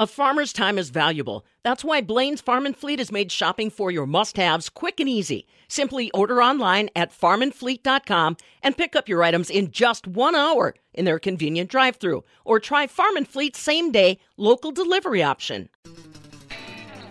A farmer's time is valuable. That's why Blain's Farm and Fleet has made shopping for your must haves quick and easy. Simply order online at farmandfleet.com and pick up your items in just one hour in their convenient drive through. Or try Farm and Fleet's same day local delivery option.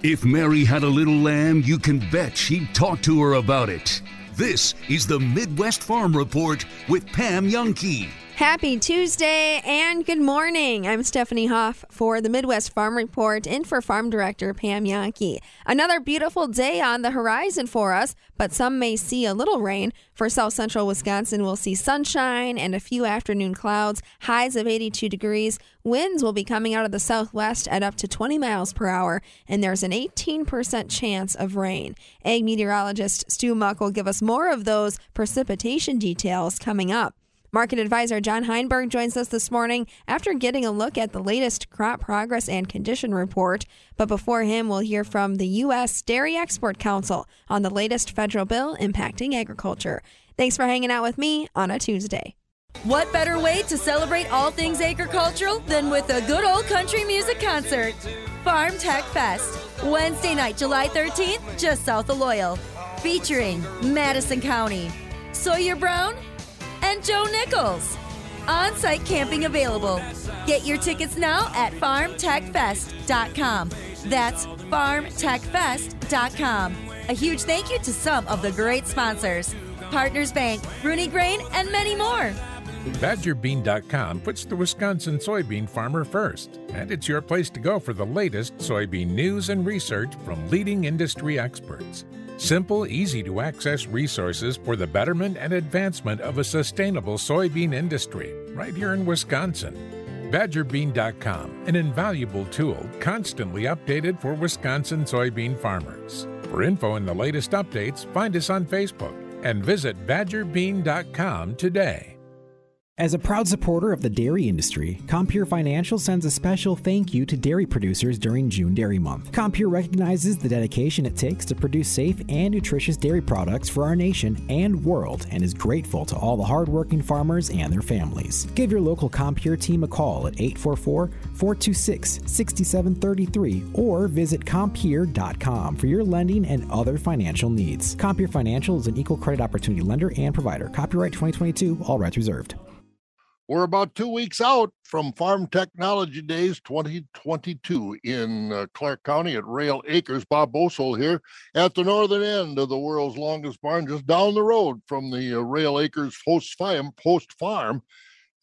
If Mary had a little lamb, you can bet she'd talk to her about it. This is the Midwest Farm Report with Pam Jahnke. Happy Tuesday and good morning. I'm Stephanie Hoff for the Midwest Farm Report and for Farm Director Pam Jahnke. Another beautiful day on the horizon for us, but some may see a little rain. For south central Wisconsin, we'll see sunshine and a few afternoon clouds, highs of 82 degrees. Winds will be coming out of the southwest at up to 20 miles per hour, and there's an 18% chance of rain. Ag meteorologist Stu Muck will give us more of those precipitation details coming up. Market advisor John Heinberg joins us this morning after getting a look at the latest crop progress and condition report. But before him, we'll hear from the U.S. Dairy Export Council on the latest federal bill impacting agriculture. Thanks for hanging out with me on a Tuesday. What better way to celebrate all things agricultural than with a good old country music concert? Farm Tech Fest, Wednesday night, July 13th, just south of Loyal, featuring Madison County, Sawyer Brown, and Joe Nichols. On site camping available. Get your tickets now at farmtechfest.com. That's farmtechfest.com. A huge thank you to some of the great sponsors Partners Bank, Rooney Grain, and many more. BadgerBean.com puts the Wisconsin soybean farmer first, and it's your place to go for the latest soybean news and research from leading industry experts. Simple, easy to access resources for the betterment and advancement of a sustainable soybean industry right here in Wisconsin. BadgerBean.com, an invaluable tool constantly updated for Wisconsin soybean farmers. For info and the latest updates, find us on Facebook and visit BadgerBean.com today. As a proud supporter of the dairy industry, Compeer Financial sends a special thank you to dairy producers during June Dairy Month. Compeer recognizes the dedication it takes to produce safe and nutritious dairy products for our nation and world and is grateful to all the hardworking farmers and their families. Give your local Compeer team a call at 844 426 6733 or visit Compeer.com for your lending and other financial needs. Compeer Financial is an equal credit opportunity lender and provider. Copyright 2022, all rights reserved. We're about two weeks out from Farm Technology Days 2022 in uh, Clark County at Roehl Acres. Bob Bosold here at the northern end of the world's longest barn, just down the road from the uh, Roehl Acres host farm. Farm.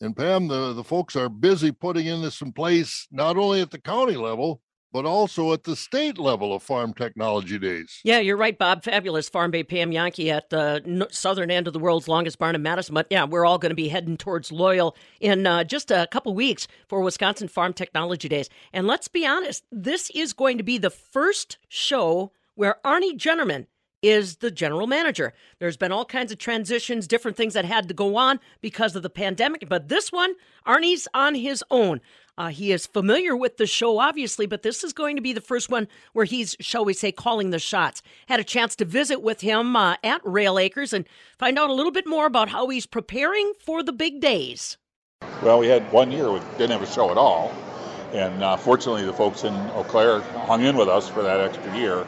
And Pam, the, the folks are busy putting in this in place, not only at the county level, but also at the state level of Farm Technology Days. Yeah, you're right, Bob. Fabulous Farm Babe Pam Jahnke at the southern end of the world's longest barn in Madison. But yeah, we're all going to be heading towards Loyal in uh, just a couple weeks for Wisconsin Farm Technology Days. And let's be honest, this is going to be the first show where Arnie Jennerman is the general manager. There's been all kinds of transitions, different things that had to go on because of the pandemic, but this one, Arnie's on his own. Uh, he is familiar with the show, obviously, but this is going to be the first one where he's, shall we say, calling the shots. Had a chance to visit with him uh, at Roehl Acres and find out a little bit more about how he's preparing for the big days. Well, we had one year we didn't have a show at all, and uh, fortunately, the folks in Eau Claire hung in with us for that extra year.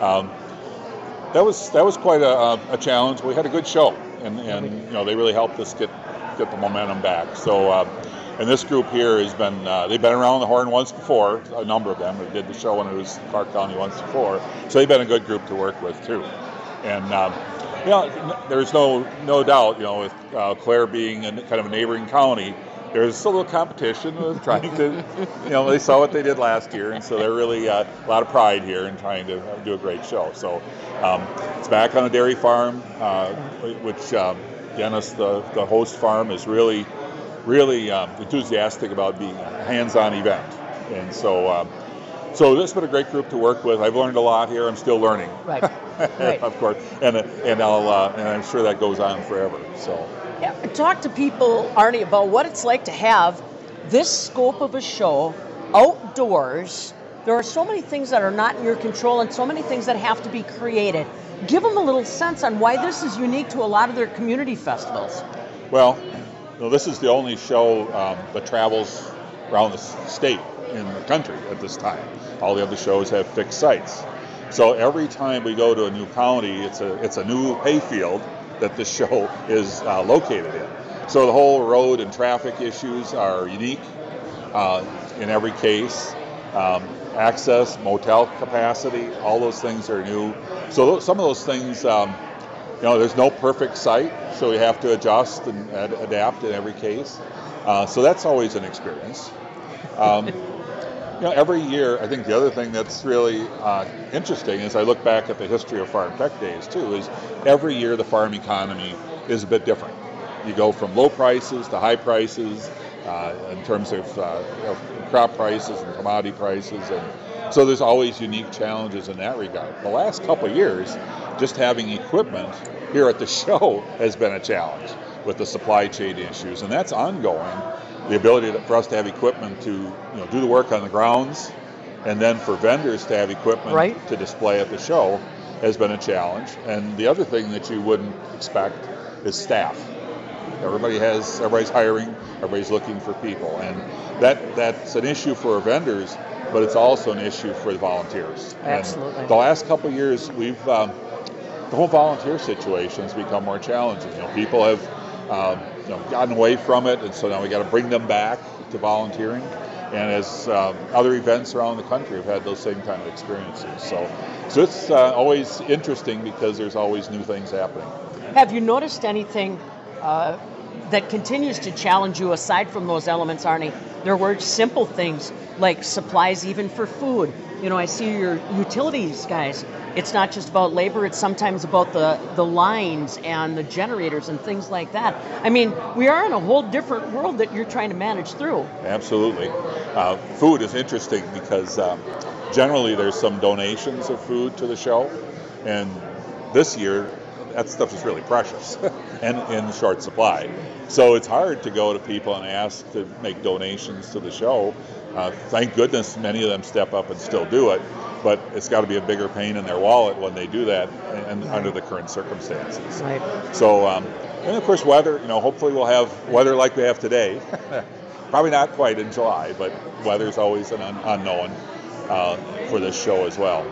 Um, that was that was quite a, a, challenge. We had a good show, and, and you know they really helped us get get the momentum back. So uh, and this group here has been, uh, they've been around the horn once before, a number of them. We did the show when it was Clark County once before. So they've been a good group to work with, too. And, um, you know, there's no no doubt, you know, with uh, Clare being a, kind of a neighboring county, there's a little competition with trying to, you know, they saw what they did last year, and so they're really uh, a lot of pride here in trying to do a great show. So um, it's back on a dairy farm, uh, which um, Dennis, the, the host farm, is really really um, enthusiastic about being a hands-on event. And so, um, so this has been a great group to work with. I've learned a lot here. I'm still learning. Right. right. of course. And and I'll uh, and I'm sure that goes on forever. So. Yeah. Talk to people, Arnie, about what it's like to have this scope of a show outdoors. There are so many things that are not in your control and so many things that have to be created. Give them a little sense on why this is unique to a lot of their community festivals. Well, know, this is the only show um, that travels around the state. in the country at this time. All the other shows have fixed sites. So every time we go to a new county, it's a it's a new hayfield that the show is uh, located in. So the whole road and traffic issues are unique uh, in every case. Um, access, motel capacity, all those things are new. So some of those things, um, you know, there's no perfect site, so we have to adjust and ad- adapt in every case. Uh, so that's always an experience. Um, you know, every year, I think the other thing that's really uh, interesting as I look back at the history of Farm Tech Days too is every year the farm economy is a bit different. You go from low prices to high prices uh, in terms of, uh, of, crop prices and commodity prices, and so there's always unique challenges in that regard. The last couple years, just having equipment here at the show has been a challenge with the supply chain issues, and that's ongoing. The ability to, for us to have equipment to you know do the work on the grounds, and then for vendors to have equipment right. to display at the show has been a challenge. And the other thing that you wouldn't expect is staff. Everybody has everybody's hiring, everybody's looking for people, and that that's an issue for vendors, but it's also an issue for the volunteers. Absolutely. And the last couple of years, we've um, the whole volunteer situation has become more challenging. You know, people have um, you know, gotten away from it, and so now we got to bring them back to volunteering. And as um, other events around the country have had those same kind of experiences, so so it's uh, always interesting because there's always new things happening. Have you noticed anything uh, that continues to challenge you aside from those elements, Arnie? There were simple things like supplies, even for food. You know, I see your utilities guys. It's not just about labor, it's sometimes about the, the lines and the generators and things like that. I mean, we are in a whole different world that you're trying to manage through. Absolutely. Uh, food is interesting because um, generally there's some donations of food to the show, and this year that stuff is really precious and in short supply. So it's hard to go to people and ask to make donations to the show. Uh, thank goodness many of them step up and still do it, but it's got to be a bigger pain in their wallet when they do that and, and under the current circumstances. Right. So, um, and of course, weather, you know, hopefully we'll have weather like we have today. Probably not quite in July, but weather's always an un- unknown uh, for this show as well.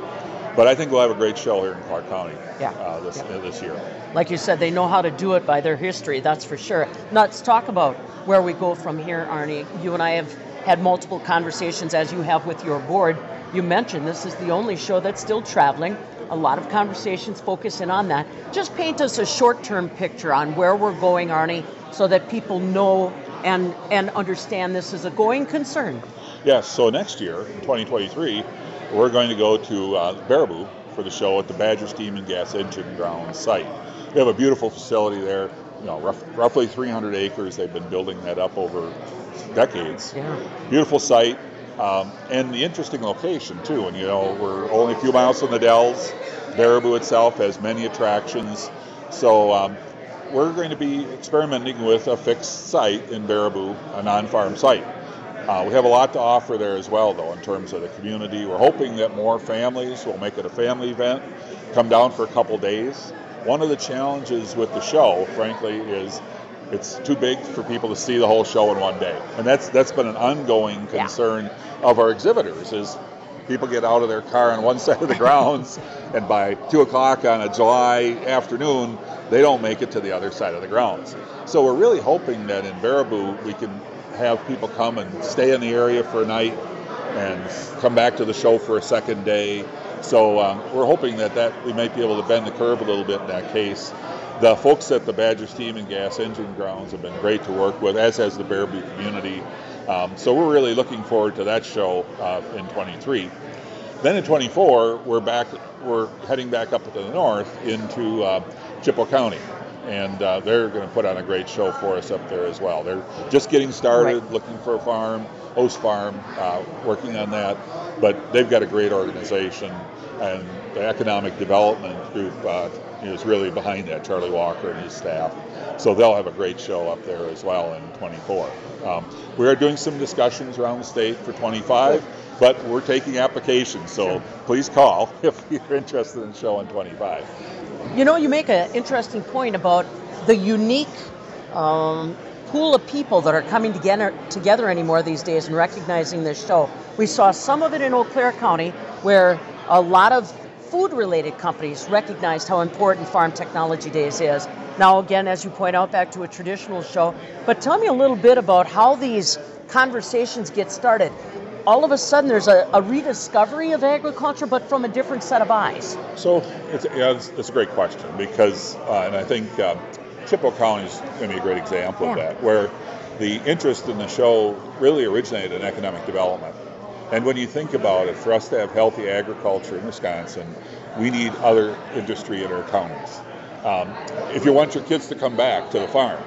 But I think we'll have a great show here in Clark County yeah. uh, this, yeah. uh, this year. Like you said, they know how to do it by their history, that's for sure. Now, let's talk about where we go from here, Arnie. You and I have had multiple conversations, as you have with your board. You mentioned this is the only show that's still traveling. A lot of conversations focusing on that. Just paint us a short term picture on where we're going, Arnie, so that people know and, and understand this is a going concern. Yes, so next year, in 2023, we're going to go to uh, Baraboo for the show at the Badger Steam and Gas Engine Ground site. We have a beautiful facility there, you know, rough, roughly 300 acres. They've been building that up over decades. Yeah. Beautiful site, um, and the interesting location too. And you know, we're only a few miles from the Dells. Baraboo itself has many attractions, so um, we're going to be experimenting with a fixed site in Baraboo, a non-farm site. Uh, we have a lot to offer there as well, though, in terms of the community. We're hoping that more families will make it a family event, come down for a couple days. One of the challenges with the show, frankly, is it's too big for people to see the whole show in one day, and that's that's been an ongoing concern yeah. of our exhibitors. Is people get out of their car on one side of the grounds, and by two o'clock on a July afternoon, they don't make it to the other side of the grounds. So we're really hoping that in Baraboo we can have people come and stay in the area for a night and come back to the show for a second day. So um, we're hoping that, that we might be able to bend the curve a little bit in that case. The folks at the Badger Steam and Gas Engine Grounds have been great to work with, as has the Baraboo community. Um, so we're really looking forward to that show uh, in 23. Then in 24, we're back. We're heading back up to the north into uh, Chippewa County and uh, they're going to put on a great show for us up there as well. They're just getting started, right. looking for a farm, host farm, uh, working on that, but they've got a great organization, and the economic development group uh, is really behind that. Charlie Walker and his staff, so they'll have a great show up there as well in 24. Um, we are doing some discussions around the state for 25. But we're taking applications, so please call if you're interested in showing 25. You know, you make an interesting point about the unique um, pool of people that are coming together together anymore these days and recognizing this show. We saw some of it in Eau Claire County, where a lot of food related companies recognized how important Farm Technology Days is. Now, again, as you point out, back to a traditional show. But tell me a little bit about how these conversations get started. All of a sudden, there's a, a rediscovery of agriculture, but from a different set of eyes. So, it's, yeah, it's, it's a great question because, uh, and I think um, Chippewa County is going to be a great example yeah. of that, where the interest in the show really originated in economic development. And when you think about it, for us to have healthy agriculture in Wisconsin, we need other industry in our counties. Um, if you want your kids to come back to the farm,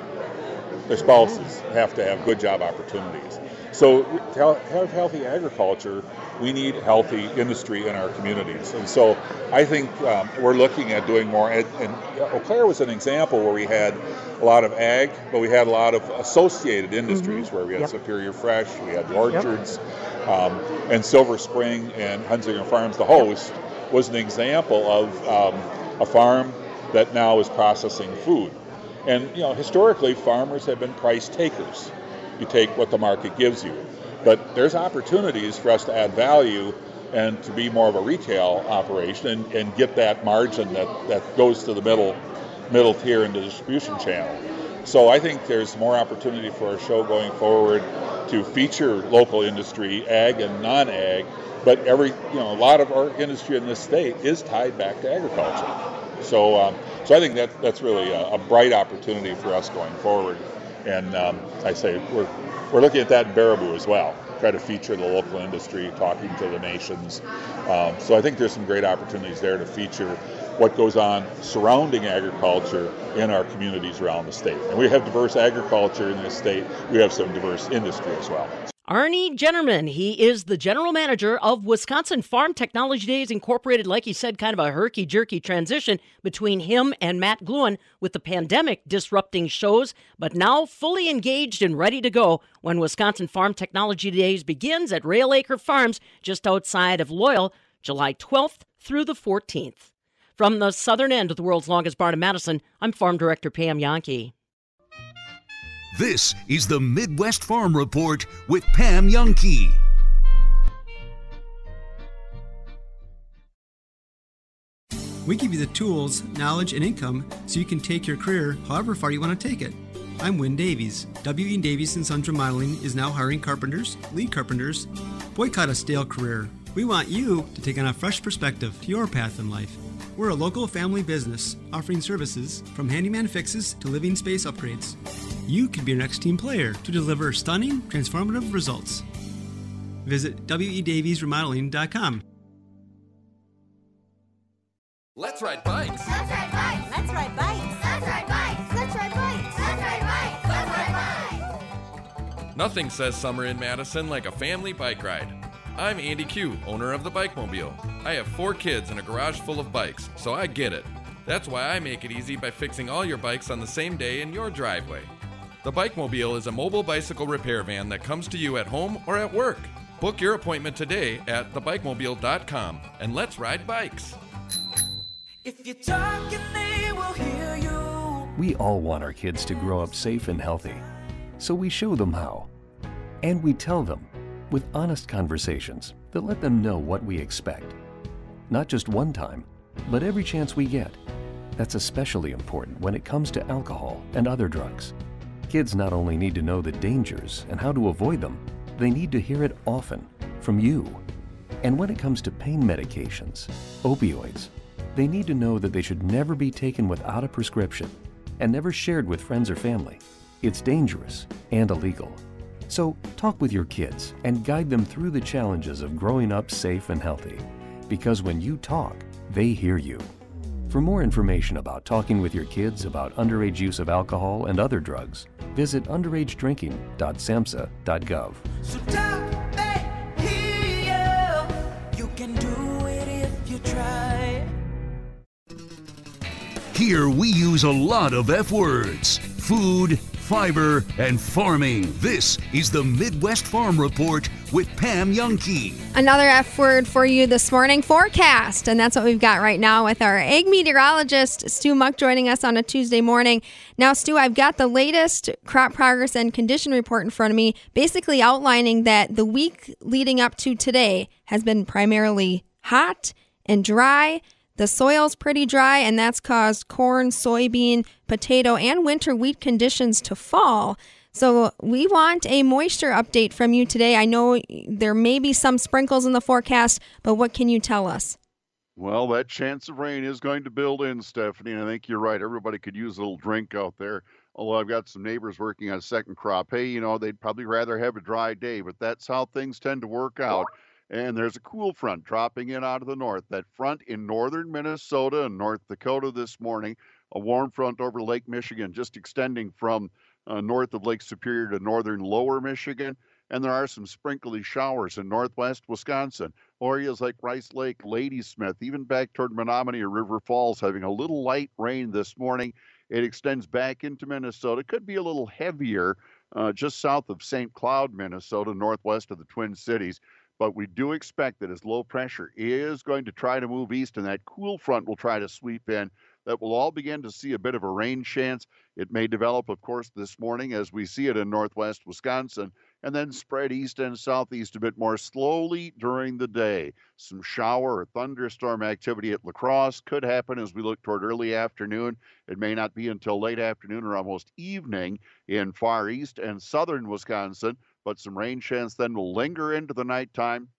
their spouses have to have good job opportunities. So to have healthy agriculture, we need healthy industry in our communities. And so I think um, we're looking at doing more. And, and Eau Claire was an example where we had a lot of ag, but we had a lot of associated industries mm-hmm. where we had yep. Superior Fresh, we had orchards, yep. um, and Silver Spring and Huntsinger Farms, the host, was an example of um, a farm that now is processing food. And you know, historically, farmers have been price takers. You take what the market gives you. But there's opportunities for us to add value and to be more of a retail operation and, and get that margin that, that goes to the middle middle tier in the distribution channel. So I think there's more opportunity for our show going forward to feature local industry, ag and non-ag, but every you know a lot of our industry in this state is tied back to agriculture. So, um, so I think that that's really a, a, bright opportunity for us going forward. And um, I say we're we're looking at that in Baraboo as well. Try to feature the local industry, talking to the nations. Um, so I think there's some great opportunities there to feature what goes on surrounding agriculture in our communities around the state. And we have diverse agriculture in this state. We have some diverse industry as well. Arnie Jennerman, he is the general manager of Wisconsin Farm Technology Days Incorporated. Like he said, kind of a herky jerky transition between him and Matt Glewen with the pandemic disrupting shows, but now fully engaged and ready to go when Wisconsin Farm Technology Days begins at Railacre Farms just outside of Loyal, July 12th through the 14th. From the southern end of the world's longest barn in Madison, I'm Farm Director Pam Jahnke. This is the Midwest Farm Report with Pam Jahnke. We give you the tools, knowledge, and income so you can take your career however far you want to take it. I'm Win Davies. W.E. Davies and Sons Remodeling is now hiring carpenters, lead carpenters. Boycott a stale career. We want you to take on a fresh perspective to your path in life. We're a local family business offering services from handyman fixes to living space upgrades. You could be our next team player to deliver stunning, transformative results. Visit wedaviesremodeling.com. Let's ride bikes. Let's ride bikes. Let's ride bikes. Let's ride bikes. Let's ride bikes. Let's ride bikes. Let's ride bikes. Nothing says summer in Madison like a family bike ride. I'm Andy Q, owner of the Bike Mobile. I have four kids and a garage full of bikes, so I get it. That's why I make it easy by fixing all your bikes on the same day in your driveway. The Bike Mobile is a mobile bicycle repair van that comes to you at home or at work. Book your appointment today at thebikemobile.com and let's ride bikes. If you're talking, they will hear you. We all want our kids to grow up safe and healthy, so we show them how. And we tell them with honest conversations that let them know what we expect. Not just one time, but every chance we get. That's especially important when it comes to alcohol and other drugs. Kids not only need to know the dangers and how to avoid them, they need to hear it often from you. And when it comes to pain medications, opioids, they need to know that they should never be taken without a prescription and never shared with friends or family. It's dangerous and illegal. So talk with your kids and guide them through the challenges of growing up safe and healthy. Because when you talk, they hear you. For more information about talking with your kids about underage use of alcohol and other drugs, visit underagedrinking.samhsa.gov. So talk, you. You Here we use a lot of F words food, fiber, and farming. This is the Midwest Farm Report with Pam Jahnke. Another F word for you this morning forecast. And that's what we've got right now with our ag meteorologist, Stu Muck, joining us on a Tuesday morning. Now, Stu, I've got the latest crop progress and condition report in front of me, basically outlining that the week leading up to today has been primarily hot and dry. The soil's pretty dry, and that's caused corn, soybean, potato, and winter wheat conditions to fall. So, we want a moisture update from you today. I know there may be some sprinkles in the forecast, but what can you tell us? Well, that chance of rain is going to build in, Stephanie, and I think you're right. Everybody could use a little drink out there. Although I've got some neighbors working on a second crop. Hey, you know, they'd probably rather have a dry day, but that's how things tend to work out. And there's a cool front dropping in out of the north. That front in northern Minnesota and North Dakota this morning, a warm front over Lake Michigan, just extending from uh, north of Lake Superior to northern lower Michigan. And there are some sprinkly showers in northwest Wisconsin. Areas like Rice Lake, Ladysmith, even back toward Menomonie or River Falls, having a little light rain this morning. It extends back into Minnesota. Could be a little heavier uh, just south of St. Cloud, Minnesota, northwest of the Twin Cities. But we do expect that as low pressure is going to try to move east and that cool front will try to sweep in, that we'll all begin to see a bit of a rain chance. It may develop, of course, this morning as we see it in northwest Wisconsin, and then spread east and southeast a bit more slowly during the day. Some shower or thunderstorm activity at La Crosse could happen as we look toward early afternoon. It may not be until late afternoon or almost evening in far east and southern Wisconsin, but some rain chance then will linger into the nighttime.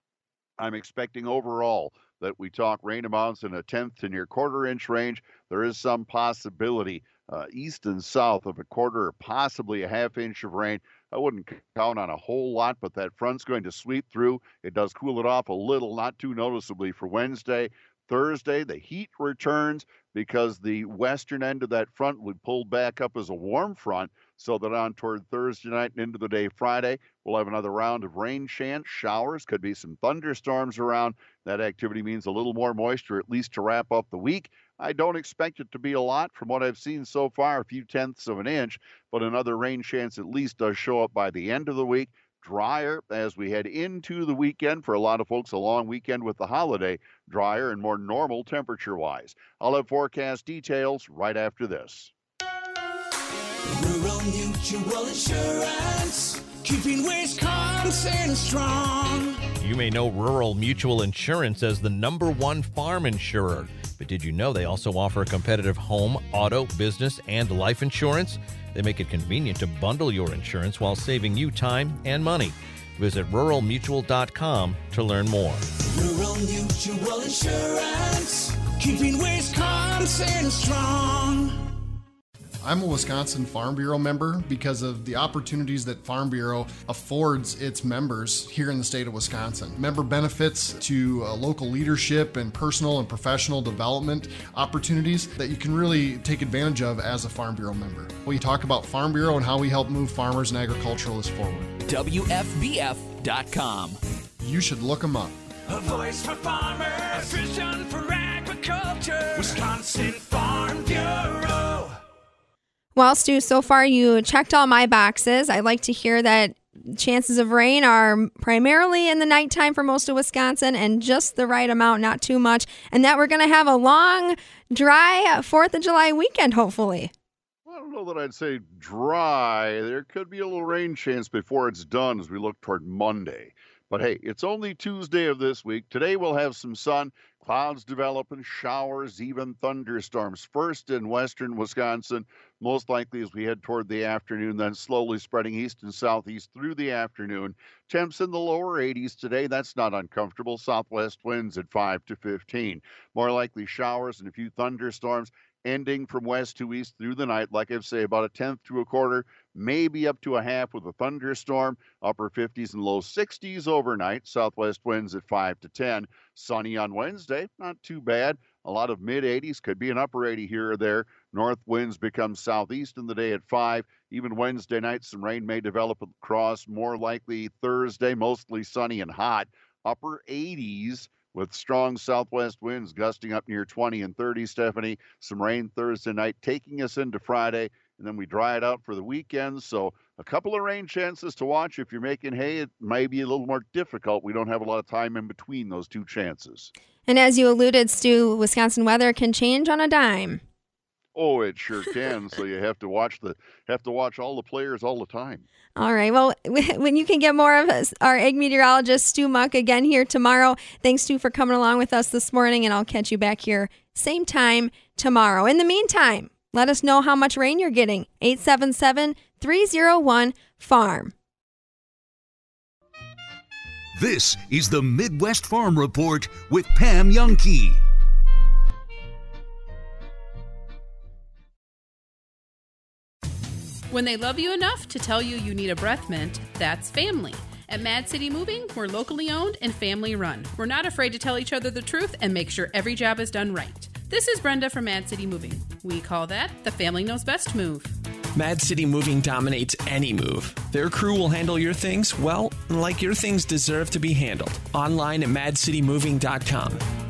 I'm expecting overall that we talk rain amounts in a tenth to near quarter inch range. There is some possibility uh, east and south of a quarter or possibly a half inch of rain. I wouldn't count on a whole lot, but that front's going to sweep through. It does cool it off a little, not too noticeably for Wednesday. Thursday, the heat returns because the western end of that front will pull back up as a warm front so that on toward Thursday night and into the day Friday, we'll have another round of rain chance, showers, could be some thunderstorms around. That activity means a little more moisture, at least to wrap up the week. I don't expect it to be a lot from what I've seen so far, a few tenths of an inch, but another rain chance at least does show up by the end of the week. Drier as we head into the weekend for a lot of folks, a long weekend with the holiday, drier and more normal temperature wise. I'll have forecast details right after this. Rural Mutual Insurance, keeping Wisconsin strong. You may know Rural Mutual Insurance as the number one farm insurer. But did you know they also offer competitive home, auto, business, and life insurance? They make it convenient to bundle your insurance while saving you time and money. Visit ruralmutual.com to learn more. Rural Mutual Insurance, keeping Wisconsin strong. I'm a Wisconsin Farm Bureau member because of the opportunities that Farm Bureau affords its members here in the state of Wisconsin. Member benefits to uh, local leadership and personal and professional development opportunities that you can really take advantage of as a Farm Bureau member. We talk about Farm Bureau and how we help move farmers and agriculturalists forward. WFBF.com. You should look them up. A voice for farmers, a vision for agriculture. Wisconsin Farm Bureau. Well, Stu, so far you checked all my boxes. I like to hear that chances of rain are primarily in the nighttime for most of Wisconsin and just the right amount, not too much, and that we're going to have a long, dry 4th of July weekend, hopefully. Well, I don't know that I'd say dry. There could be a little rain chance before it's done as we look toward Monday. But hey, it's only Tuesday of this week. Today we'll have some sun. Clouds develop and showers, even thunderstorms. First in western Wisconsin, most likely as we head toward the afternoon, then slowly spreading east and southeast through the afternoon. Temps in the lower 80s today. That's not uncomfortable. Southwest winds at 5 to 15. More likely showers and a few thunderstorms ending from west to east through the night. Like I say, about a tenth to a quarter, maybe up to a half with a thunderstorm. Upper 50s and low 60s overnight. Southwest winds at 5 to 10. Sunny on Wednesday, not too bad. A lot of mid 80s, could be an upper 80 here or there. North winds become southeast in the day at 5. Even Wednesday night, some rain may develop across. More likely Thursday, mostly sunny and hot. Upper 80s with strong southwest winds gusting up near 20 and 30, Stephanie. Some rain Thursday night, taking us into Friday. and then we dry it out for the weekend. So a couple of rain chances to watch. If you're making hay, it may be a little more difficult. We don't have a lot of time in between those two chances. And as you alluded, Stu, Wisconsin weather can change on a dime. Oh, it sure can. so you have to watch the have to watch all the players all the time. All right. Well, when you can get more of us, our ag meteorologist Stu Muck again here tomorrow. Thanks, Stu, for coming along with us this morning, and I'll catch you back here same time tomorrow. In the meantime, let us know how much rain you're getting. 877 301 FARM. This is the Midwest Farm Report with Pam Jahnke. When they love you enough to tell you you need a breath mint, that's family. At Mad City Moving, we're locally owned and family run. We're not afraid to tell each other the truth and make sure every job is done right. This is Brenda from Mad City Moving. We call that the family knows best move. Mad City Moving dominates any move. Their crew will handle your things, well, like your things deserve to be handled. Online at madcitymoving.com.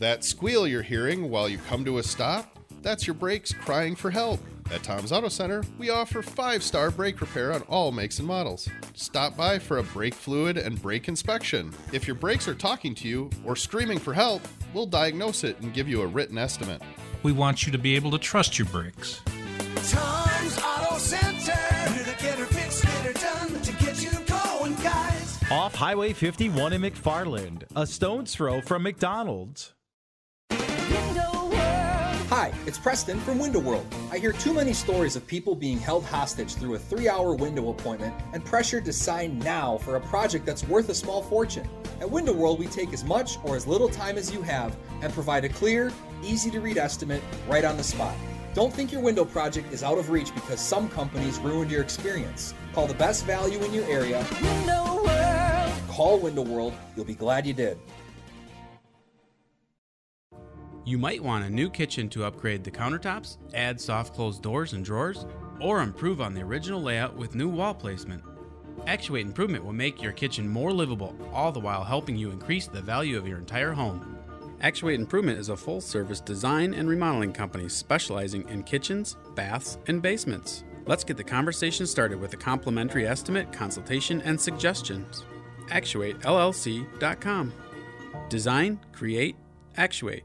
That squeal you're hearing while you come to a stop? That's your brakes crying for help. At Tom's Auto Center, we offer five star brake repair on all makes and models. Stop by for a brake fluid and brake inspection. If your brakes are talking to you or screaming for help, we'll diagnose it and give you a written estimate. We want you to be able to trust your brakes. Tom's Auto Center. We're the get her fixed, get her done to get you going, guys. Off Highway 51 in McFarland, a stone's throw from McDonald's. Hi, it's Preston from Window World. I hear too many stories of people being held hostage through a three hour window appointment and pressured to sign now for a project that's worth a small fortune. At Window World, we take as much or as little time as you have and provide a clear, easy to read estimate right on the spot. Don't think your window project is out of reach because some companies ruined your experience. Call the best value in your area. Window World. Call Window World. You'll be glad you did. You might want a new kitchen to upgrade the countertops, add soft closed doors and drawers, or improve on the original layout with new wall placement. Actuate Improvement will make your kitchen more livable, all the while helping you increase the value of your entire home. Actuate Improvement is a full service design and remodeling company specializing in kitchens, baths, and basements. Let's get the conversation started with a complimentary estimate, consultation, and suggestions. ActuateLLC.com. Design, create, actuate.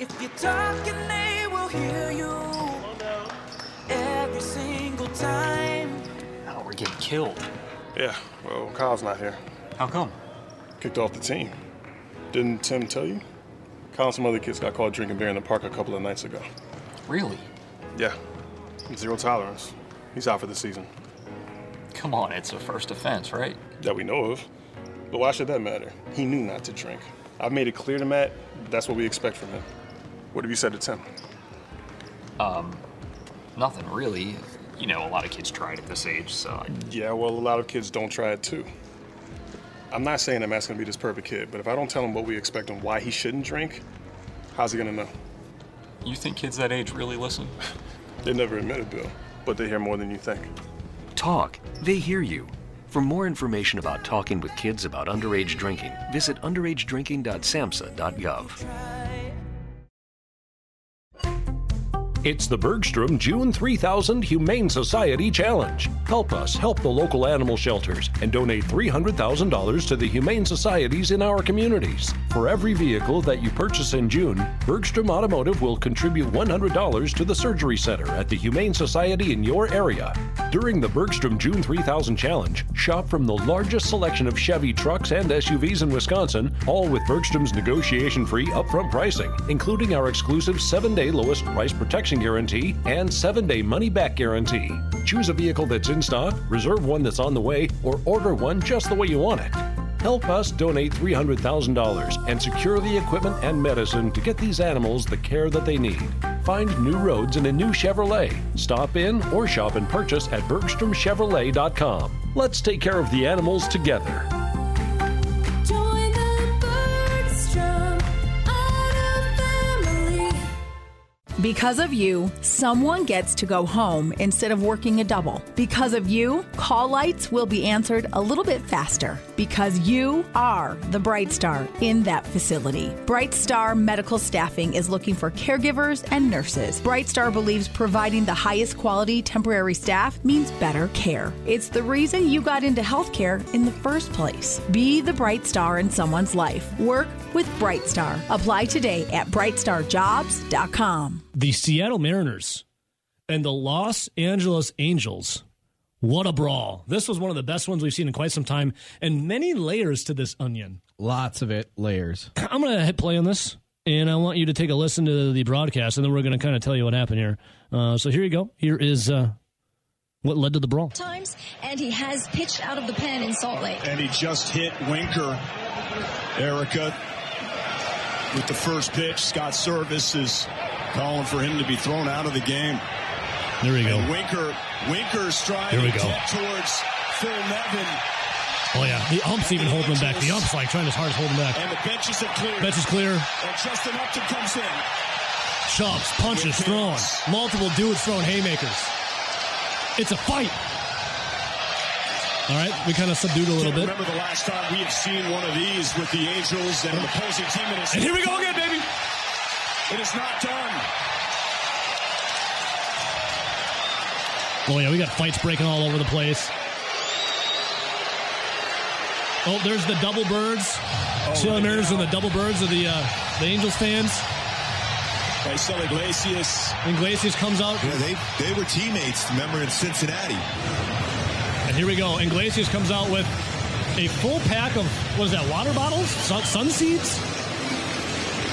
If you're talking, they will hear you. Every single time. Oh, we're getting killed. Yeah, well, Kyle's not here. How come? Kicked off the team. Didn't Tim tell you? Kyle and some other kids got caught drinking beer in the park a couple of nights ago. Really? Yeah. Zero tolerance. He's out for the season. Come on, it's a first offense, right? That we know of. But why should that matter? He knew not to drink. I've made it clear to Matt that's what we expect from him. What have you said to Tim? Um, nothing really. You know, a lot of kids try it at this age, so. I... Yeah, well, a lot of kids don't try it too. I'm not saying that Matt's gonna be this perfect kid, but if I don't tell him what we expect and why he shouldn't drink, how's he gonna know? You think kids that age really listen? They never admit it, Bill, but they hear more than you think. Talk. They hear you. For more information about talking with kids about underage drinking, visit underagedrinking.samhsa.gov. It's the Bergstrom June 3000 Humane Society Challenge. Help us help the local animal shelters and donate $300,000 to the humane societies in our communities. For every vehicle that you purchase in June, Bergstrom Automotive will contribute $100 to the surgery center at the Humane Society in your area. During the Bergstrom June 3000 Challenge, shop from the largest selection of Chevy trucks and SUVs in Wisconsin, all with Bergstrom's negotiation free upfront pricing, including our exclusive 7 day lowest price protection guarantee and 7 day money back guarantee. Choose a vehicle that's in stock, reserve one that's on the way, or order one just the way you want it. Help us donate $300,000 and secure the equipment and medicine to get these animals the care that they need. Find new roads in a new Chevrolet. Stop in or shop and purchase at BergstromChevrolet.com. Let's take care of the animals together. Because of you, someone gets to go home instead of working a double. Because of you, call lights will be answered a little bit faster. Because you are the Bright Star in that facility. Bright Star Medical Staffing is looking for caregivers and nurses. Bright Star believes providing the highest quality temporary staff means better care. It's the reason you got into healthcare in the first place. Be the bright star in someone's life. Work with Bright Star. Apply today at brightstarjobs.com. the Seattle Mariners and the Los Angeles Angels. What a brawl. This was one of the best ones we've seen in quite some time, and many layers to this onion. Lots of it, layers. I'm going to hit play on this, and I want you to take a listen to the broadcast, and then we're going to kind of tell you what happened here. Uh, so here you go. Here is uh, what led to the brawl. times, and he has pitched out of the pen in Salt Lake. And he just hit Winker. Erica with the first pitch. Scott Servais is calling for him to be thrown out of the game. There we go. And Winker, Winker striving Here we go. to towards Phil Nevin. Oh, yeah. The ump's even holding him back. The ump's like trying as hard as holding him back. And the benches are clear. Bench is clear. And Justin Upton comes in. Shoves, punches, thrown. Multiple dudes throwing haymakers. It's a fight. All right, we kind of subdued a little bit. remember the last time we have seen one of these with the Angels and an opposing team. And, And here we go again, baby. It is not done. Oh yeah, we got fights breaking all over the place. Oh, there's the double birds. Seattle Mariners and the double birds of the uh, the Angels fans. Raisel Iglesias. Iglesias comes out. Yeah, they they were teammates. Remember in Cincinnati. And here we go. Iglesias comes out with a full pack of what is that? Water bottles? Sun, sun seeds?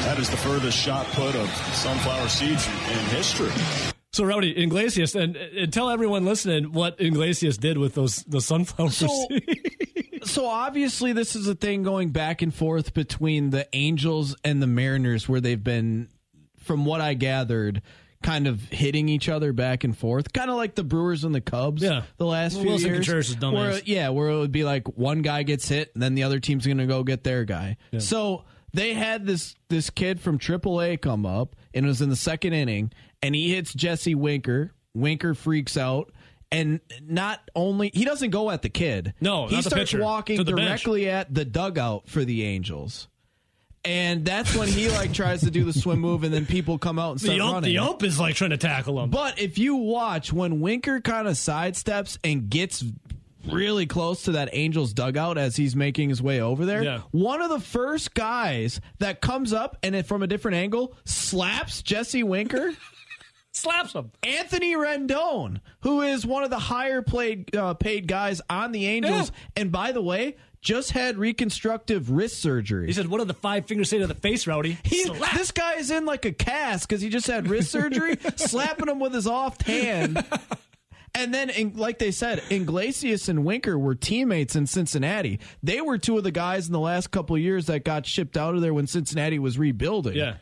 That is the furthest shot put of sunflower seeds in history. So Rowdy Iglesias, and, and tell everyone listening what Iglesias did with those the sunflower So- seeds. so obviously this is a thing going back and forth between the Angels and the Mariners where they've been from what I gathered kind of hitting each other back and forth kind of like the Brewers and the Cubs Yeah. the last Well, few Willson years Contreras is dumbass. where, yeah where it would be like one guy gets hit and then the other team's going to go get their guy so they had this this kid from AAA come up and it was in the second inning and he hits Jesse Winker Winker freaks out and not only he doesn't go at the kid No, he starts pitcher. walking the bench. directly at the dugout for the Angels. And that's when he like tries to do the swim move, and then people come out and start the ump, running. the ump is like trying to tackle him. But if you watch when Winker kind of sidesteps and gets really close to that Angels dugout as he's making his way over there, Yeah. one of the first guys that comes up and it, from a different angle slaps Jesse Winker. Slaps him. Anthony Rendon, who is one of the higher played uh, paid guys on the Angels, and by the way, just had reconstructive wrist surgery. He said, "What did the five fingers say to the face, Rowdy?" He, this guy is in like a cast because he just had wrist surgery, slapping him with his off hand. And then, in, like they said, Iglesias and Winker were teammates in Cincinnati. They were two of the guys in the last couple years that got shipped out of there when Cincinnati was rebuilding. Yeah.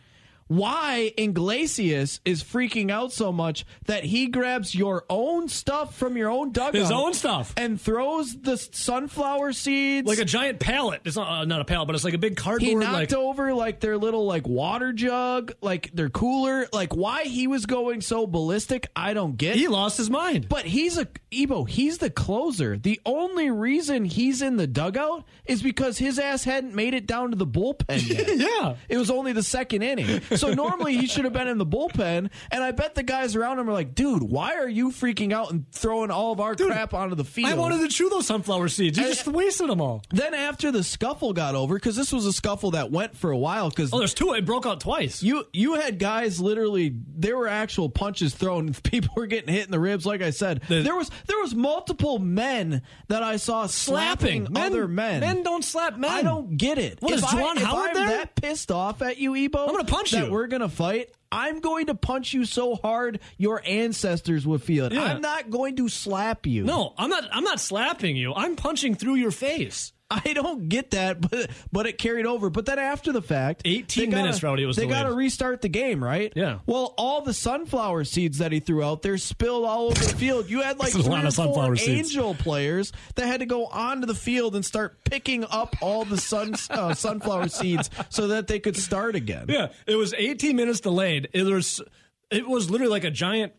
Why Iglesias is freaking out so much that he grabs your own stuff from your own dugout, His own stuff. and throws the sunflower seeds like a giant pallet. It's not uh, not a pallet, but it's like a big cardboard. he knocked like, over like their little like water jug, like their cooler. Like why he was going so ballistic, I don't get. He lost his mind. But he's a Ebo. He's the closer. The only reason he's in the dugout is because his ass hadn't made it down to the bullpen yet. yeah, it was only the second inning. So normally he should have been in the bullpen. And I bet the guys around him are like, dude, why are you freaking out and throwing all of our crap onto the field? I wanted to chew those sunflower seeds. You just wasted them all. Then after the scuffle got over, because this was a scuffle that went for a while, because Oh, there's two. It broke out twice. you you had guys literally there were actual punches thrown. People were getting hit in the ribs. Like I said, there was there was multiple men that I saw slapping, Men- other men. men don't slap men. I don't get it. What, if is Juwan Howard I'm there? that pissed off at you, Ebo, I'm gonna punch that. We're gonna fight. I'm going to punch you so hard your ancestors would feel it. Yeah. I'm not going to slap you. No, I'm not. I'm not slapping you. I'm punching through your face. I don't get that, but but it carried over. But then after the fact, 18 gotta- minutes, Rowdy, was they got to restart the game, right? Yeah. Well, all the sunflower seeds that he threw out there spilled all over the field. You had like three lot or four seeds. angel players that had to go onto the field and start picking up all the sun uh, sunflower seeds so that they could start again. Yeah, it was 18 minutes delayed. It was it was literally like a giant.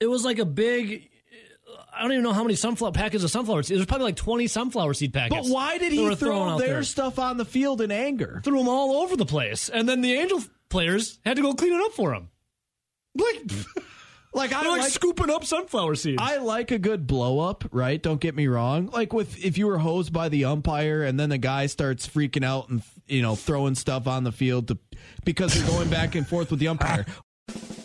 It was like a big. I don't even know how many sunflower packets of sunflower seeds. There's probably like 20 sunflower seed packets. But why did he throw their stuff on the field in anger? Threw them all over the place, and then the angel players had to go clean it up for him. Like, like I like, like- scooping up sunflower seeds. I like a good blow up, right? Don't get me wrong. Like with if you were hosed by the umpire and then the guy starts freaking out and you know throwing stuff on the field to because they're going back and forth with the umpire.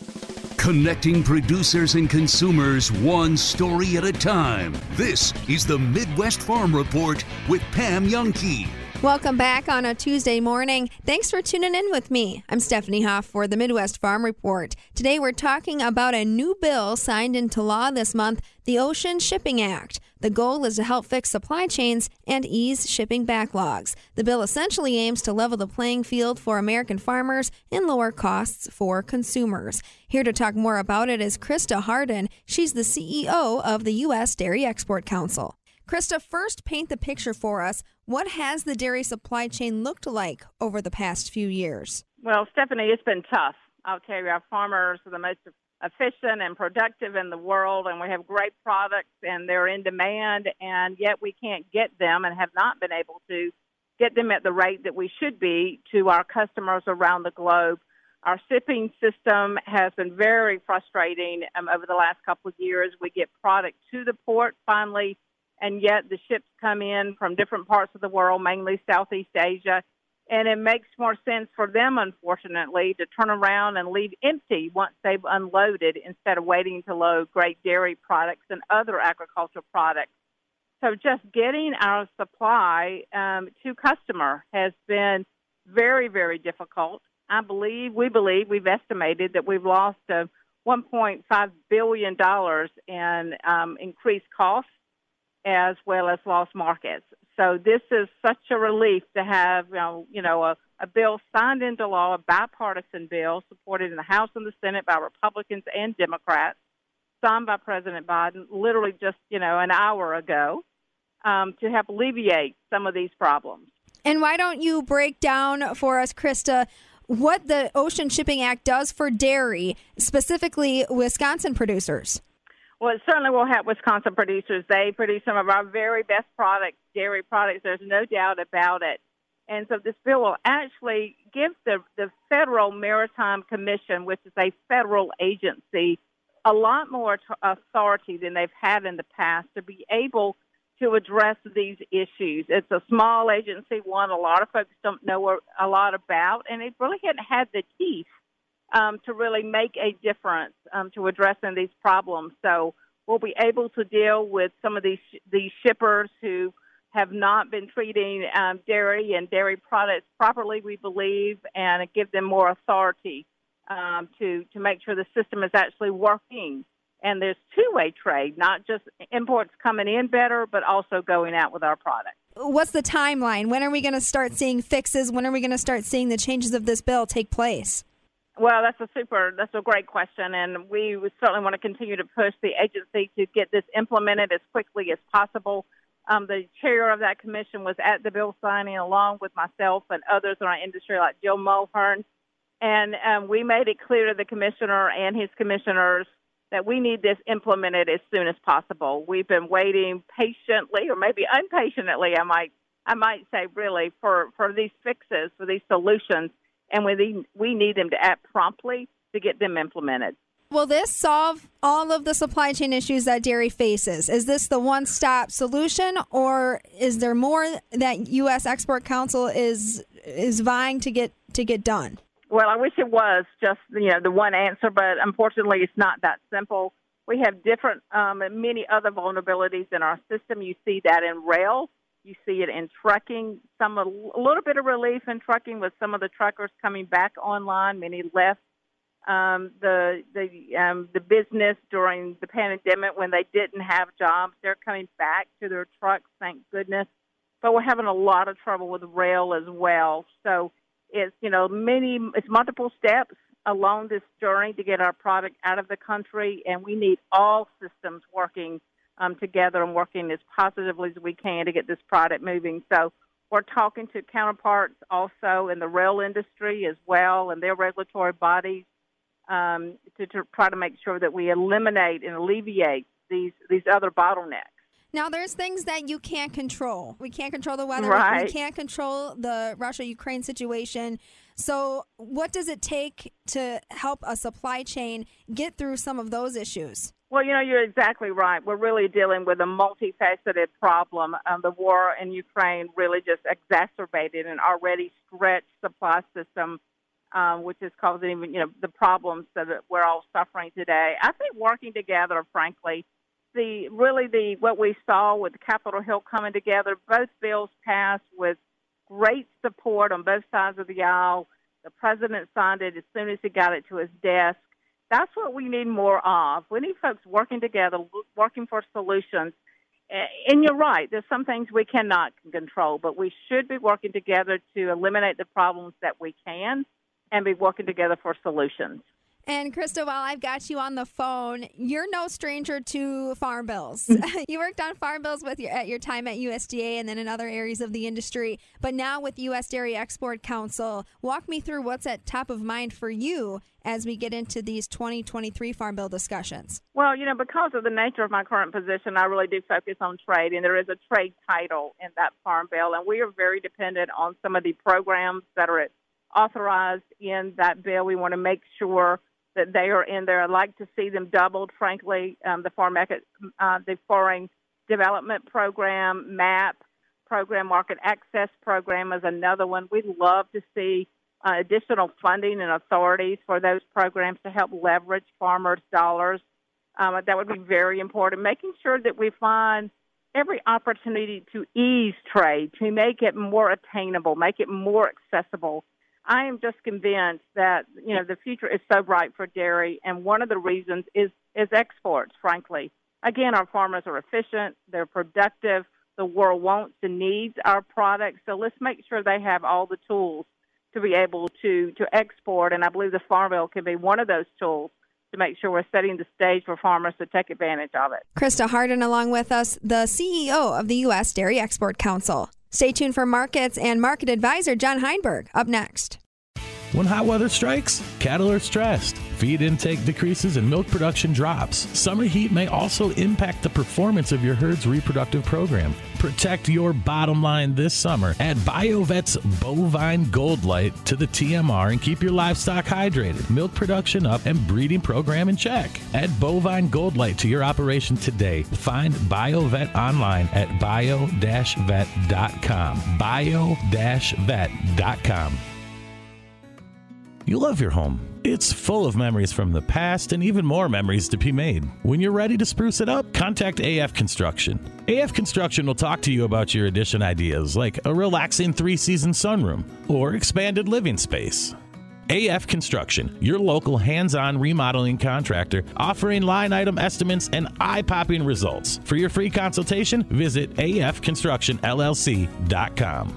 Connecting producers and consumers one story at a time. This is the Midwest Farm Report with Pam Jahnke. Welcome back on a Tuesday morning. Thanks for tuning in with me. I'm Stephanie Hoff for the Midwest Farm Report. Today we're talking about a new bill signed into law this month, the Ocean Shipping Act. The goal is to help fix supply chains and ease shipping backlogs. The bill essentially aims to level the playing field for American farmers and lower costs for consumers. Here to talk more about it is Krysta Harden. She's the CEO of the U.S. Dairy Export Council. Krysta, first paint the picture for us. What has the dairy supply chain looked like over the past few years? Well, Stephanie, it's been tough. I'll tell you, our farmers are the most efficient and productive in the world, and we have great products, and they're in demand, and yet we can't get them and have not been able to get them at the rate that we should be to our customers around the globe. Our shipping system has been very frustrating um, over the last couple of years. We get product to the port finally, and yet the ships come in from different parts of the world, mainly Southeast Asia, and it makes more sense for them, unfortunately, to turn around and leave empty once they've unloaded instead of waiting to load great dairy products and other agricultural products. So just getting our supply um, to customer has been very, very difficult. I believe, we believe, we've estimated that we've lost uh, $1.5 billion in um, increased costs as well as lost markets. So this is such a relief to have, you know, you know a, a bill signed into law, a bipartisan bill supported in the House and the Senate by Republicans and Democrats, signed by President Biden literally just, you know, an hour ago um, to help alleviate some of these problems. And why don't you break down for us, Krysta, what the Ocean Shipping Act does for dairy, specifically Wisconsin producers? Well, it certainly will help Wisconsin producers. They produce some of our very best products, dairy products. There's no doubt about it. And so this bill will actually give the, the Federal Maritime Commission, which is a federal agency, a lot more authority than they've had in the past to be able to address these issues. It's a small agency, one a lot of folks don't know a lot about, and it really hadn't had the teeth um, to really make a difference um, to addressing these problems. So we'll be able to deal with some of these these shippers who have not been treating um, dairy and dairy products properly, we believe, and give them more authority um, to to make sure the system is actually working. And there's two-way trade, not just imports coming in better, but also going out with our product. What's the timeline? When are we going to start seeing fixes? When are we going to start seeing the changes of this bill take place? Well, that's a super, that's a great question, and we certainly want to continue to push the agency to get this implemented as quickly as possible. Um, the chair of that commission was at the bill signing, along with myself and others in our industry, like Jim Mulhern, and um, we made it clear to the commissioner and his commissioners that we need this implemented as soon as possible. We've been waiting patiently, or maybe impatiently, I might, I might say, really, for for these fixes, for these solutions and we need, we need them to act promptly to get them implemented. Will this solve all of the supply chain issues that dairy faces? Is this the one stop solution, or is there more that U.S. Export Council is is vying to get to get done? Well, I wish it was just you know the one answer, but unfortunately, it's not that simple. We have different, um, and many other vulnerabilities in our system. You see that in rail, you see it in trucking. Some a little bit of relief in trucking with some of the truckers coming back online. Many left um, the the um, the business during the pandemic when they didn't have jobs. They're coming back to their trucks, thank goodness. but we're having a lot of trouble with rail as well. So it's you know many it's multiple steps along this journey to get our product out of the country, and we need all systems working um, together and working as positively as we can to get this product moving. So we're talking to counterparts also in the rail industry as well and their regulatory bodies um, to, to try to make sure that we eliminate and alleviate these these other bottlenecks. Now, there's things that you can't control. We can't control the weather. Right. We can't control the Russia Ukraine situation. So, what does it take to help a supply chain get through some of those issues? Well, you know, you're exactly right. We're really dealing with a multifaceted problem. Um, the war in Ukraine really just exacerbated an already stretched supply system, um, which is causing even, you know, the problems that we're all suffering today. I think working together, frankly, the really the what we saw with Capitol Hill coming together, both bills passed with great support on both sides of the aisle. The president signed it as soon as he got it to his desk. That's what we need more of. We need folks working together, working for solutions. And you're right, there's some things we cannot control, but we should be working together to eliminate the problems that we can and be working together for solutions. And Krysta, while I've got you on the phone, you're no stranger to farm bills. Mm. you worked on farm bills with your at your time at USDA and then in other areas of the industry. But now with U.S. Dairy Export Council, walk me through what's at top of mind for you as we get into these 2023 farm bill discussions. Well, you know, because of the nature of my current position, I really do focus on trade, and there is a trade title in that farm bill, and we are very dependent on some of the programs that are authorized in that bill. We want to make sure that they are in there. I'd like to see them doubled, frankly. Um, the farm econ- uh, the foreign development program, MAP program, market access program is another one. We'd love to see uh, additional funding and authorities for those programs to help leverage farmers' dollars. Um, that would be very important. Making sure that we find every opportunity to ease trade, to make it more attainable, make it more accessible. I am just convinced that you know the future is so bright for dairy, and one of the reasons is is exports. Frankly, again, our farmers are efficient, they're productive. The world wants and needs our products, so let's make sure they have all the tools to be able to to export. And I believe the Farm Bill can be one of those tools to make sure we're setting the stage for farmers to take advantage of it. Krysta Harden, along with us, the CEO of the U.S. Dairy Export Council. Stay tuned for markets and market advisor John Heinberg up next. When hot weather strikes, cattle are stressed. Feed intake decreases and milk production drops. Summer heat may also impact the performance of your herd's reproductive program. Protect your bottom line this summer. Add BioVet's Bovine Gold Light to the TMR and keep your livestock hydrated, milk production up, and breeding program in check. Add Bovine Gold Light to your operation today. Find BioVet online at bio-vet.com. bio-vet.com. You love your home. It's full of memories from the past and even more memories to be made. When you're ready to spruce it up, contact AF Construction. AF Construction will talk to you about your addition ideas like a relaxing three season sunroom or expanded living space. AF Construction, your local hands on remodeling contractor, offering line item estimates and eye popping results. For your free consultation, visit afconstructionllc.com.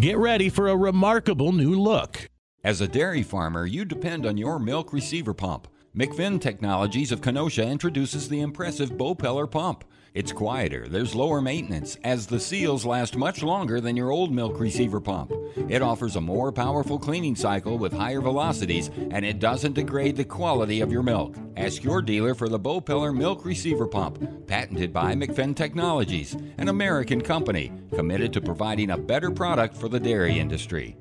Get ready for a remarkable new look. As a dairy farmer, you depend on your milk receiver pump. McFinn Technologies of Kenosha introduces the impressive Bopeller pump. It's quieter, there's lower maintenance, as the seals last much longer than your old milk receiver pump. It offers a more powerful cleaning cycle with higher velocities, and it doesn't degrade the quality of your milk. Ask your dealer for the Bopeller Milk Receiver Pump, patented by McFinn Technologies, an American company committed to providing a better product for the dairy industry.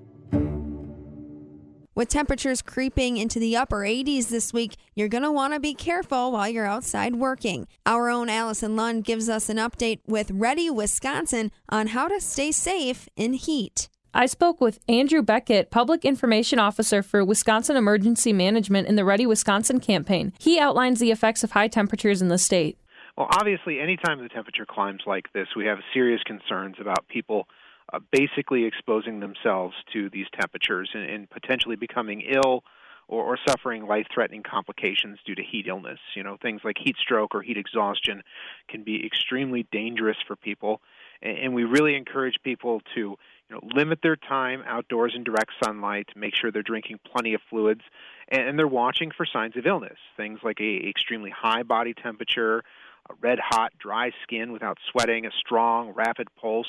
With temperatures creeping into the upper 80s this week, you're going to want to be careful while you're outside working. Our own Allison Lund gives us an update with Ready Wisconsin on how to stay safe in heat. I spoke with Andrew Beckett, Public Information Officer for Wisconsin Emergency Management in the Ready Wisconsin campaign. He outlines the effects of high temperatures in the state. Well, obviously, anytime the temperature climbs like this, we have serious concerns about people uh, basically exposing themselves to these temperatures and, and potentially becoming ill or, or suffering life-threatening complications due to heat illness. You know, things like heat stroke or heat exhaustion can be extremely dangerous for people, and, and we really encourage people to you know, limit their time outdoors in direct sunlight, make sure they're drinking plenty of fluids, and, and they're watching for signs of illness, things like a extremely high body temperature, a red hot, dry skin without sweating, a strong, rapid pulse,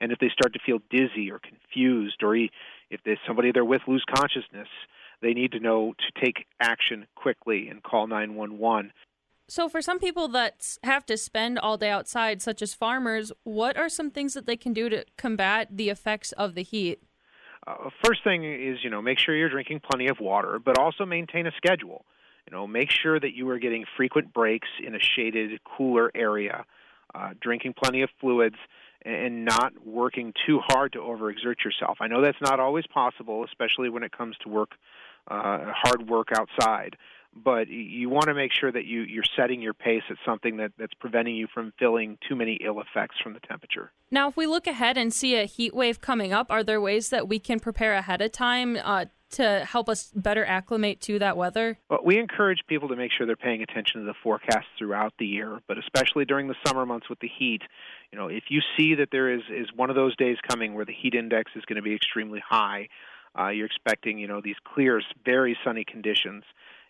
and if they start to feel dizzy or confused, or if there's somebody they're with lose consciousness, they need to know to take action quickly and call 911. So, for some people that have to spend all day outside, such as farmers, what are some things that they can do to combat the effects of the heat? Uh, first thing is, you know, make sure you're drinking plenty of water, but also maintain a schedule. You know, make sure that you are getting frequent breaks in a shaded, cooler area, uh, drinking plenty of fluids, and not working too hard to overexert yourself. I know that's not always possible, especially when it comes to work, uh, hard work outside. But you want to make sure that you, you're setting your pace at something that, that's preventing you from feeling too many ill effects from the temperature. Now, if we look ahead and see a heat wave coming up, are there ways that we can prepare ahead of time uh, to help us better acclimate to that weather? Well, we encourage people to make sure they're paying attention to the forecast throughout the year, but especially during the summer months with the heat. You know, if you see that there is is one of those days coming where the heat index is going to be extremely high, uh, you're expecting you know these clear, very sunny conditions.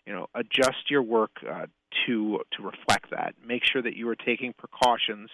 You know, adjust your work uh, to to reflect that. Make sure that you are taking precautions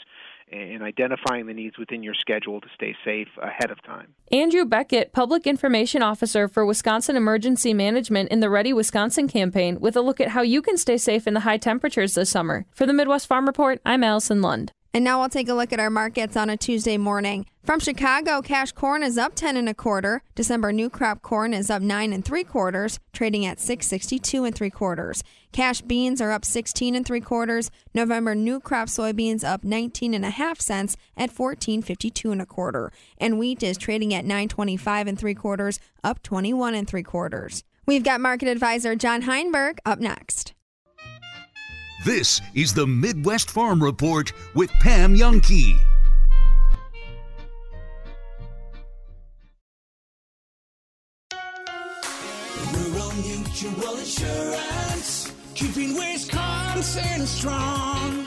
and identifying the needs within your schedule to stay safe ahead of time. Andrew Beckett, Public Information Officer for Wisconsin Emergency Management in the Ready Wisconsin campaign, with a look at how you can stay safe in the high temperatures this summer. For the Midwest Farm Report, I'm Allison Lund. And now we'll take a look at our markets on a Tuesday morning. From Chicago, cash corn is up 10 and a quarter. December new crop corn is up 9 and 3 quarters, trading at 662 and 3 quarters. Cash beans are up 16 and 3 quarters. November new crop soybeans up 19 and a half cents at 1452 and a quarter. And wheat is trading at 925 and 3 quarters, up 21 and 3 quarters. We've got market advisor John Heinberg up next. This is the Midwest Farm Report with Pam Jahnke. Rural Mutual Insurance, keeping Wisconsin strong.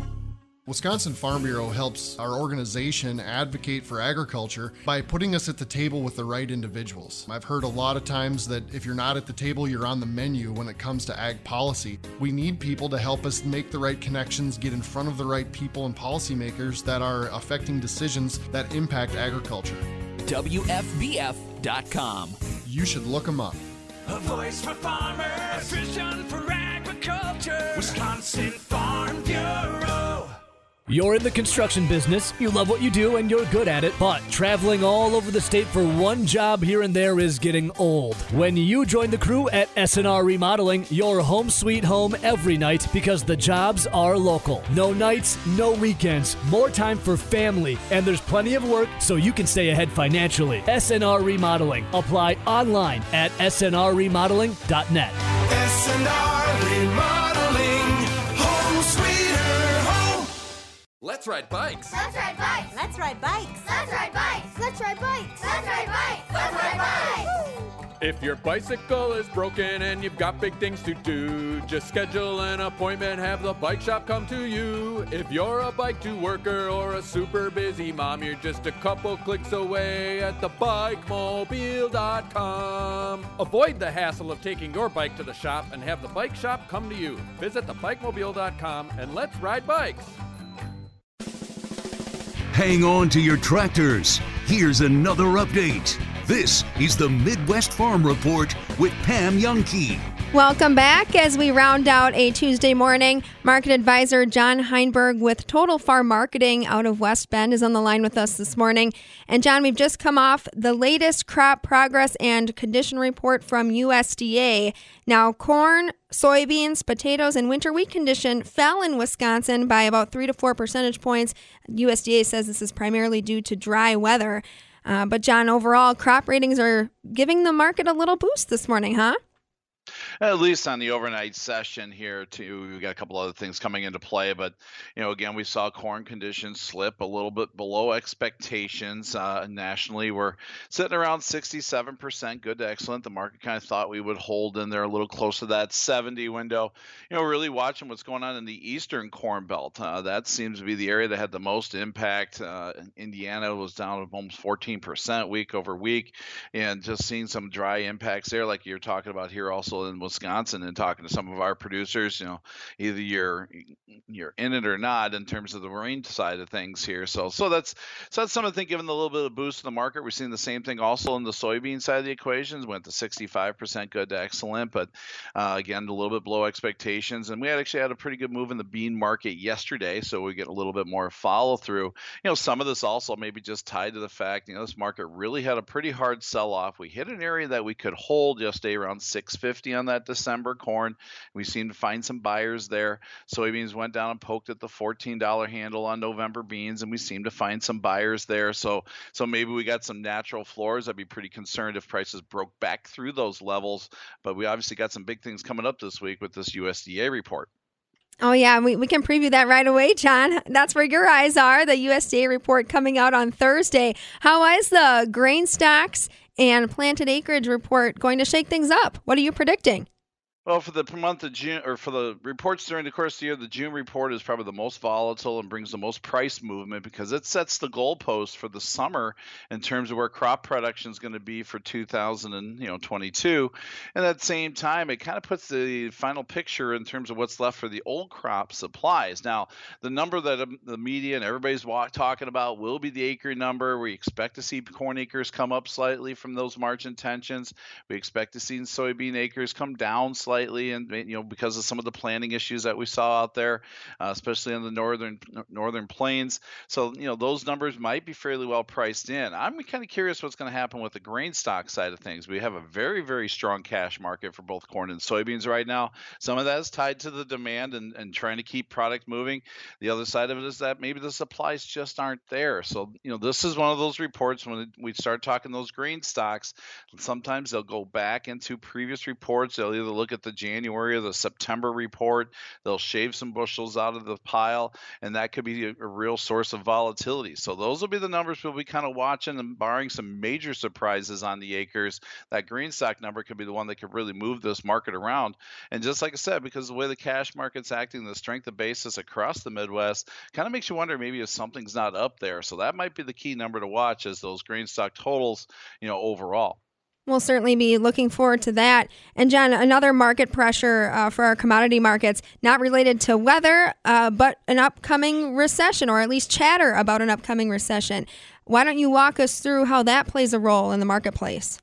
Wisconsin Farm Bureau helps our organization advocate for agriculture by putting us at the table with the right individuals. I've heard a lot of times that if you're not at the table, you're on the menu when it comes to ag policy. We need people to help us make the right connections, get in front of the right people and policymakers that are affecting decisions that impact agriculture. WFBF.com. You should look them up. A voice for farmers, vision for agriculture. Wisconsin Farm Bureau. You're in the construction business, you love what you do, and you're good at it, but traveling all over the state for one job here and there is getting old. When you join the crew at SNR Remodeling, you're home sweet home every night because the jobs are local. No nights, no weekends, more time for family, and there's plenty of work so you can stay ahead financially. SNR Remodeling. Apply online at snrremodeling.net. SNR Remodeling, Let's ride bikes. Let's ride bikes. Let's ride bikes. Let's ride bikes. Let's ride bikes. Let's ride bikes. Let's ride bikes. If your bicycle is broken and you've got big things to do, just schedule an appointment, have the bike shop come to you. If you're a bike to worker or a super busy mom, you're just a couple clicks away at thebikemobile.com. Avoid the hassle of taking your bike to the shop and have the bike shop come to you. Visit thebikemobile.com and let's ride bikes. Hang on to your tractors. Here's another update. This is the Midwest Farm Report with Pam Jahnke. Welcome back as we round out a Tuesday morning. Market advisor John Heinberg with Total Farm Marketing out of West Bend is on the line with us this morning. And John, we've just come off the latest crop progress and condition report from USDA. Now, corn, soybeans, potatoes, and winter wheat condition fell in Wisconsin by about three to four percentage points. USDA says this is primarily due to dry weather. Uh, but, John, overall, crop ratings are giving the market a little boost this morning, huh? At least on the overnight session here, too. We've got a couple other things coming into play, but you know, again, we saw corn conditions slip a little bit below expectations. Uh, nationally, we're sitting around 67%, good to excellent. The market kind of thought we would hold in there a little close to that 70 window. You know, really watching what's going on in the eastern corn belt. Uh, that seems to be the area that had the most impact. Uh, Indiana was down almost 14% week over week, and just seeing some dry impacts there, like you're talking about here, also in Wisconsin and talking to some of our producers, you know, either you're you're in it or not in terms of the marine side of things here. So so that's so that's something giving a little bit of boost to the market. We're seeing the same thing also in the soybean side of the equations. Went to 65% good to excellent, but uh, again a little bit below expectations. And we had actually had a pretty good move in the bean market yesterday, so we get a little bit more follow through. You know, some of this also maybe just tied to the fact you know this market really had a pretty hard sell off. We hit an area that we could hold yesterday around 650 on that December corn. We seem to find some buyers there. Soybeans went down and poked at the $14 handle on November beans, and we seem to find some buyers there. So, so maybe we got some natural floors. I'd be pretty concerned if prices broke back through those levels. But we obviously got some big things coming up this week with this USDA report. Oh, yeah, we, we can preview that right away, John. That's where your eyes are. The USDA report coming out on Thursday. How is the grain stocks and planted acreage report going to shake things up? What are you predicting? Well, for the month of June, or for the reports during the course of the year, the June report is probably the most volatile and brings the most price movement because it sets the goalpost for the summer in terms of where crop production is going to be for 2022. And at the same time, it kind of puts the final picture in terms of what's left for the old crop supplies. Now, the number that um, the media and everybody's talking about will be the acre number. We expect to see corn acres come up slightly from those March intentions. We expect to see soybean acres come down slightly slightly, and you know because of some of the planning issues that we saw out there, uh, especially in the northern northern plains. So you know those numbers might be fairly well priced in. I'm kind of curious what's going to happen with the grain stock side of things. We have a very very strong cash market for both corn and soybeans right now. Some of that is tied to the demand and, and trying to keep product moving. The other side of it is that maybe the supplies just aren't there. So you know this is one of those reports when we start talking those grain stocks. Sometimes they'll go back into previous reports. They'll either look at the January or the September report. They'll shave some bushels out of the pile, and that could be a, a real source of volatility. So those will be the numbers we'll be kind of watching, and barring some major surprises on the acres, that green stock number could be the one that could really move this market around. And just like I said, because the way the cash market's acting, the strength of basis across the Midwest kind of makes you wonder maybe if something's not up there. So that might be the key number to watch as those green stock totals, you know, overall. We'll certainly be looking forward to that. And John, another market pressure uh, for our commodity markets, not related to weather, uh, but an upcoming recession, or at least chatter about an upcoming recession. Why don't you walk us through how that plays a role in the marketplace?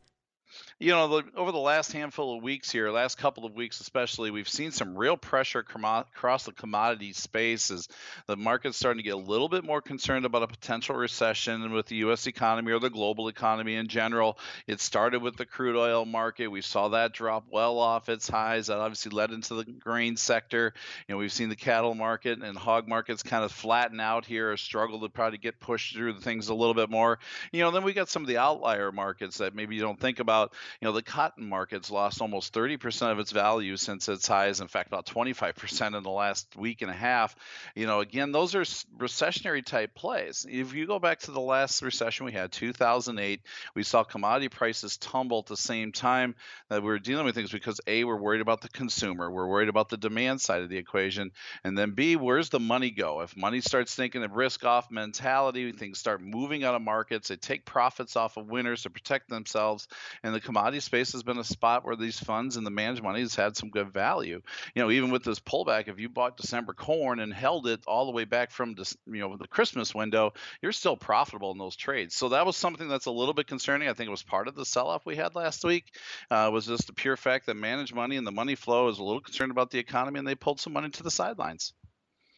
You know, the, over the last handful of weeks here, last couple of weeks especially, we've seen some real pressure across the commodity space as the market's starting to get a little bit more concerned about a potential recession with the U.S. economy or the global economy in general. It started with the crude oil market. We saw that drop well off its highs. That obviously led into the grain sector. You know, we've seen the cattle market and hog markets kind of flatten out here, or struggle to probably get pushed through the things a little bit more. You know, then we got some of the outlier markets that maybe you don't think about you know, the cotton market's lost almost 30% of its value since its highs. In fact, about 25% in the last week and a half. You know, again, those are recessionary type plays. If you go back to the last recession we had, 2008, we saw commodity prices tumble at the same time that we were dealing with things because A, we're worried about the consumer, we're worried about the demand side of the equation, and then B, where's the money go? If money starts thinking of risk off mentality, things start moving out of markets, they take profits off of winners to protect themselves, and the commodity commodity space has been a spot where these funds and the managed money has had some good value. You know, even with this pullback, if you bought December corn and held it all the way back from you know the Christmas window, you're still profitable in those trades. So that was something that's a little bit concerning. I think it was part of the sell-off we had last week. Uh, was just the pure fact that managed money and the money flow is a little concerned about the economy, and they pulled some money to the sidelines.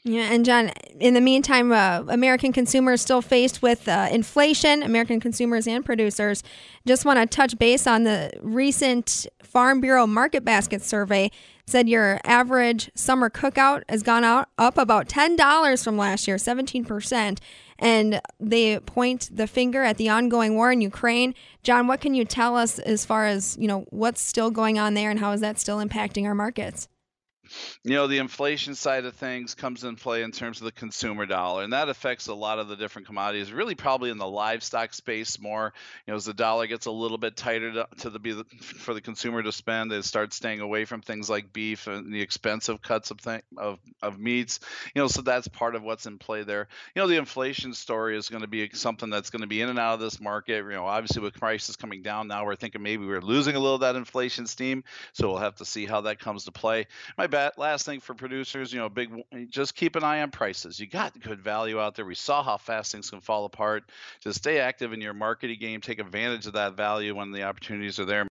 Yeah, and John, in the meantime, uh, American consumers still faced with uh, inflation, American consumers and producers. Just want to touch base on the recent Farm Bureau Market Basket survey. said your average summer cookout has gone out up about $10 from last year, 17%. And they point the finger at the ongoing war in Ukraine. John, what can you tell us as far as, you know, what's still going on there and how is that still impacting our markets? You know the inflation side of things comes in play in terms of the consumer dollar and that affects a lot of the different commodities really probably in the livestock space more. You know as the dollar gets a little bit tighter to, to the for the consumer to spend they start staying away from things like beef and the expensive cuts of thing, of of meats. You know so that's part of what's in play there. You know the inflation story is going to be something that's going to be in and out of this market. You know obviously with prices coming down now we're thinking maybe we're losing a little of that inflation steam so we'll have to see how that comes to play. My last thing for producers, you know, big, eh, just keep an eye on prices. You got good value out there. We saw how fast things can fall apart. Just stay active in your marketing game. Take advantage of that value when the opportunities are there.